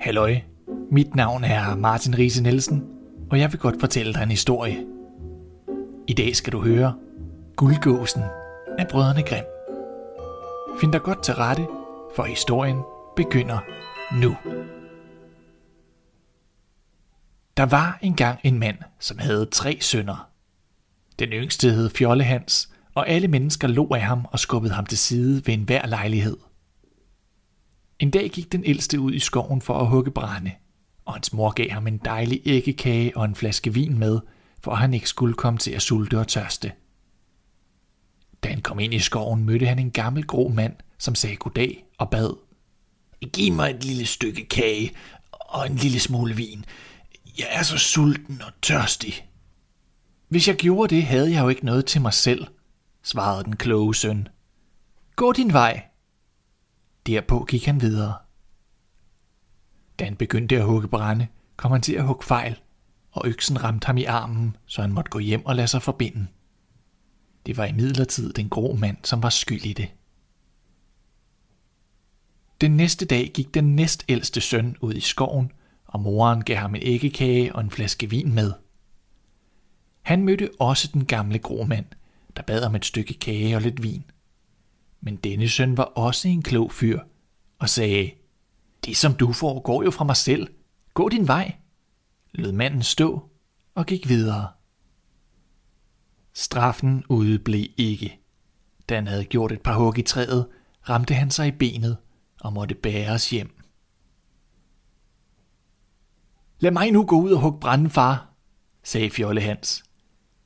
Halløj, mit navn er Martin Riese Nielsen, og jeg vil godt fortælle dig en historie. I dag skal du høre Guldgåsen af Brødrene Grimm. Find dig godt til rette, for historien begynder nu. Der var engang en mand, som havde tre sønner. Den yngste hed Fjolle Hans, og alle mennesker lå af ham og skubbede ham til side ved enhver lejlighed. En dag gik den ældste ud i skoven for at hugge brænde, og hans mor gav ham en dejlig æggekage og en flaske vin med, for at han ikke skulle komme til at sulte og tørste. Da han kom ind i skoven, mødte han en gammel grå mand, som sagde goddag og bad. Giv mig et lille stykke kage og en lille smule vin. Jeg er så sulten og tørstig. Hvis jeg gjorde det, havde jeg jo ikke noget til mig selv, svarede den kloge søn. Gå din vej. Derpå gik han videre. Da han begyndte at hugge brænde, kom han til at hugge fejl, og øksen ramte ham i armen, så han måtte gå hjem og lade sig forbinde. Det var imidlertid den grå mand, som var skyld i det. Den næste dag gik den næstældste søn ud i skoven, og moren gav ham en æggekage og en flaske vin med. Han mødte også den gamle grå mand, der bad om et stykke kage og lidt vin. Men denne søn var også en klog fyr, og sagde, Det som du får, går jo fra mig selv. Gå din vej. Lød manden stå og gik videre. Straffen udeblev ikke. Da han havde gjort et par hug i træet, ramte han sig i benet og måtte bæres hjem. Lad mig nu gå ud og hugge branden, far, sagde Fjolle Hans.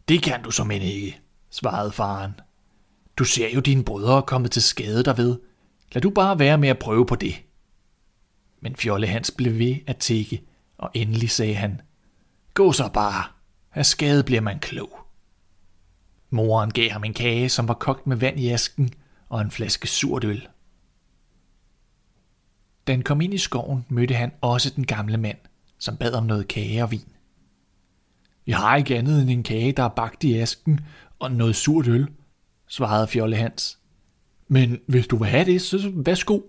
Det kan du som end ikke, svarede faren. Du ser jo dine brødre kommet til skade derved. Lad du bare være med at prøve på det. Men Fjolle Hans blev ved at tække, og endelig sagde han, Gå så bare. Af skade bliver man klog. Moren gav ham en kage, som var kogt med vand i asken, og en flaske surt øl. Da han kom ind i skoven, mødte han også den gamle mand, som bad om noget kage og vin. Jeg har ikke andet end en kage, der er bagt i asken, og noget surt øl, svarede Fjolle Hans. Men hvis du vil have det, så værsgo.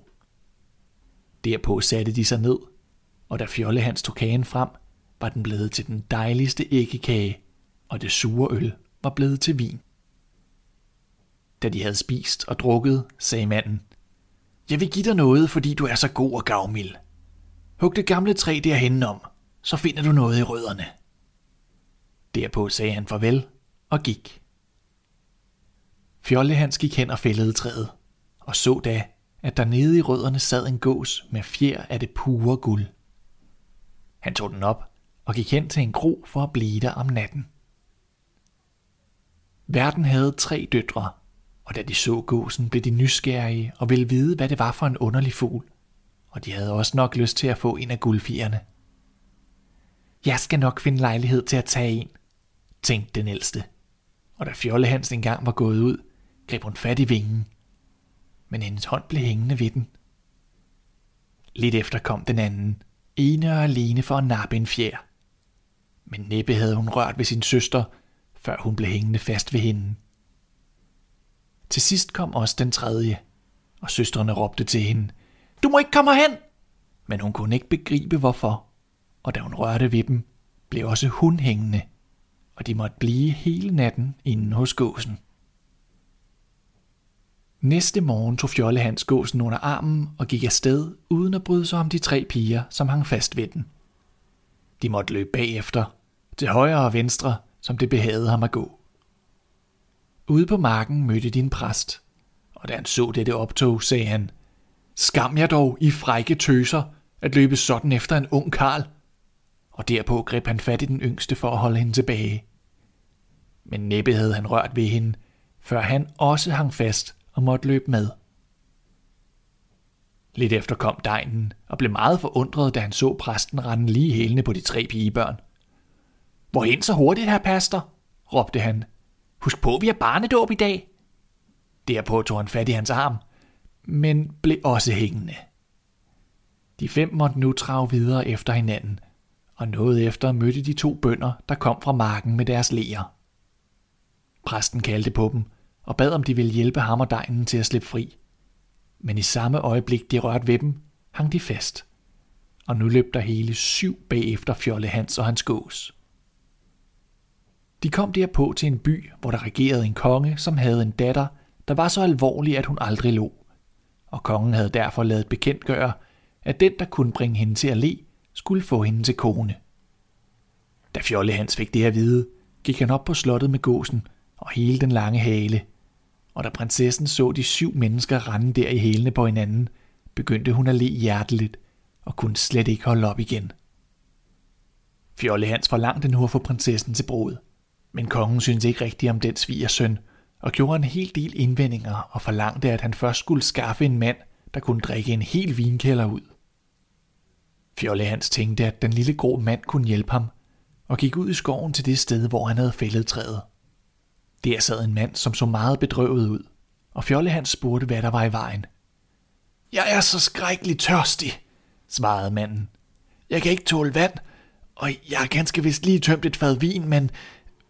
Derpå satte de sig ned, og da Fjolle Hans tog kagen frem, var den blevet til den dejligste æggekage, og det sure øl var blevet til vin. Da de havde spist og drukket, sagde manden, Jeg vil give dig noget, fordi du er så god og gavmild. Hug det gamle træ derhen om, så finder du noget i rødderne. Derpå sagde han farvel og gik. Fjollehans gik hen og fældede træet, og så da, at der nede i rødderne sad en gås med fjer af det pure guld. Han tog den op og gik hen til en gro for at blive der om natten. Verden havde tre døtre, og da de så gåsen, blev de nysgerrige og ville vide, hvad det var for en underlig fugl, og de havde også nok lyst til at få en af guldfjerne. Jeg skal nok finde lejlighed til at tage en, tænkte den ældste. Og da Fjolle Hans engang var gået ud, greb hun fat i vingen. Men hendes hånd blev hængende ved den. Lidt efter kom den anden, ene og alene for at nappe en fjer. Men næppe havde hun rørt ved sin søster, før hun blev hængende fast ved hende. Til sidst kom også den tredje, og søstrene råbte til hende, Du må ikke komme hen! Men hun kunne ikke begribe hvorfor, og da hun rørte ved dem, blev også hun hængende, og de måtte blive hele natten inde hos gåsen. Næste morgen tog Fjolle Hans gåsen under armen og gik afsted, uden at bryde sig om de tre piger, som hang fast ved den. De måtte løbe bagefter, til højre og venstre, som det behagede ham at gå. Ude på marken mødte de en præst, og da han så dette optog, sagde han, Skam jer dog, I frække tøser, at løbe sådan efter en ung karl. Og derpå greb han fat i den yngste for at holde hende tilbage. Men næppe havde han rørt ved hende, før han også hang fast og måtte løbe med. Lidt efter kom degnen og blev meget forundret, da han så præsten rende lige hælene på de tre pigebørn. Hvorhen så hurtigt, her pastor? råbte han. Husk på, vi har barnedåb i dag. Derpå tog han fat i hans arm, men blev også hængende. De fem måtte nu trage videre efter hinanden, og noget efter mødte de to bønder, der kom fra marken med deres læger. Præsten kaldte på dem og bad om de ville hjælpe ham og degnen til at slippe fri. Men i samme øjeblik de rørte ved dem, hang de fast. og nu løb der hele syv bagefter Fjolle Hans og hans gås. De kom derpå til en by, hvor der regerede en konge, som havde en datter, der var så alvorlig, at hun aldrig lå. Og kongen havde derfor lavet bekendtgøre, at den, der kunne bringe hende til at le, skulle få hende til kone. Da Fjolle Hans fik det at vide, gik han op på slottet med gåsen og hele den lange hale. Og da prinsessen så de syv mennesker rende der i hælene på hinanden, begyndte hun at le hjerteligt og kunne slet ikke holde op igen. Fjolle Hans forlangte nu at få prinsessen til brud, men kongen syntes ikke rigtigt om den sviger søn, og gjorde en hel del indvendinger og forlangte, at han først skulle skaffe en mand, der kunne drikke en hel vinkælder ud. Fjolle Hans tænkte, at den lille grå mand kunne hjælpe ham, og gik ud i skoven til det sted, hvor han havde fældet træet. Der sad en mand, som så meget bedrøvet ud, og Fjolle Hans spurgte, hvad der var i vejen. Jeg er så skrækkeligt tørstig, svarede manden. Jeg kan ikke tåle vand, og jeg har ganske vist lige tømt et fad vin, men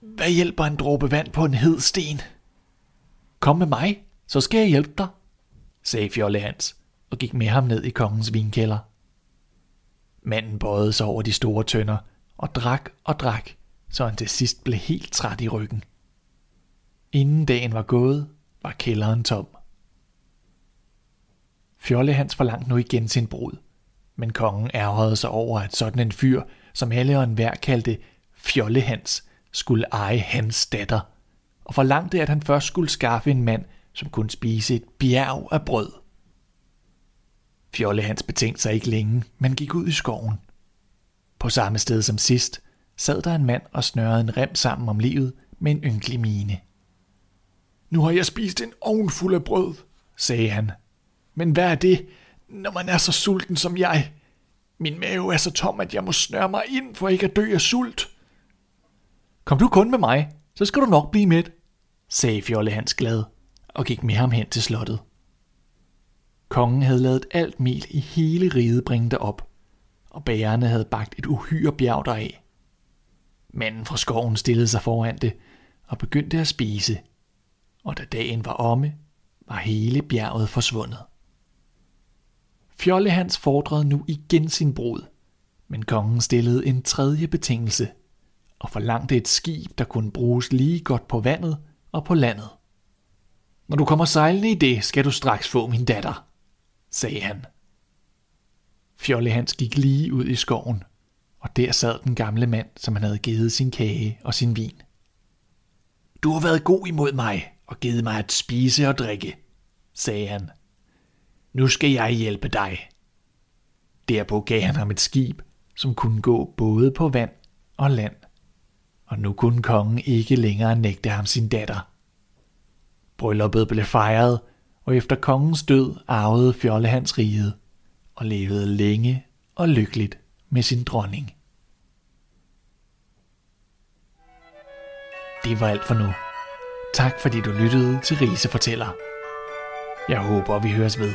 hvad hjælper en dråbe vand på en hed sten? Kom med mig, så skal jeg hjælpe dig, sagde Fjolle Hans, og gik med ham ned i kongens vinkælder. Manden bøjede sig over de store tønder og drak og drak, så han til sidst blev helt træt i ryggen. Inden dagen var gået, var kælderen tom. Fjolle Hans forlangte nu igen sin brud, men kongen ærgerede sig over, at sådan en fyr, som alle og enhver kaldte Fjolle Hans, skulle eje hans datter, og forlangte, at han først skulle skaffe en mand, som kunne spise et bjerg af brød. Fjolle Hans betænkte sig ikke længe, men gik ud i skoven. På samme sted som sidst sad der en mand og snørrede en rem sammen om livet med en ynkelig mine. Nu har jeg spist en ovn fuld af brød, sagde han. Men hvad er det, når man er så sulten som jeg? Min mave er så tom, at jeg må snøre mig ind for ikke at dø af sult. Kom du kun med mig, så skal du nok blive med, sagde Fjolle Hans glad og gik med ham hen til slottet. Kongen havde lavet alt mel i hele riget bringe derop, og bærerne havde bagt et uhyre bjerg deraf. Manden fra skoven stillede sig foran det og begyndte at spise, og da dagen var omme, var hele bjerget forsvundet. Fjollehans fordrede nu igen sin brud, men kongen stillede en tredje betingelse og forlangte et skib, der kunne bruges lige godt på vandet og på landet. Når du kommer sejlende i det, skal du straks få min datter, sagde han. Fjollehans gik lige ud i skoven, og der sad den gamle mand, som han havde givet sin kage og sin vin. Du har været god imod mig og givet mig at spise og drikke, sagde han. Nu skal jeg hjælpe dig. Derpå gav han ham et skib, som kunne gå både på vand og land. Og nu kunne kongen ikke længere nægte ham sin datter. Brylluppet blev fejret, og efter kongens død arvede Fjolle hans riget og levede længe og lykkeligt med sin dronning. Det var alt for nu. Tak fordi du lyttede til Rise Fortæller. Jeg håber, vi høres ved.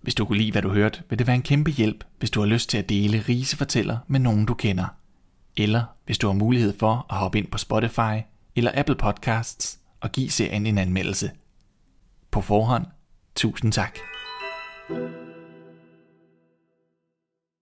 Hvis du kunne lide, hvad du hørte, vil det være en kæmpe hjælp, hvis du har lyst til at dele Rise Fortæller med nogen, du kender. Eller hvis du har mulighed for at hoppe ind på Spotify eller Apple Podcasts og give serien en anmeldelse. På forhånd, tusind tak. thank you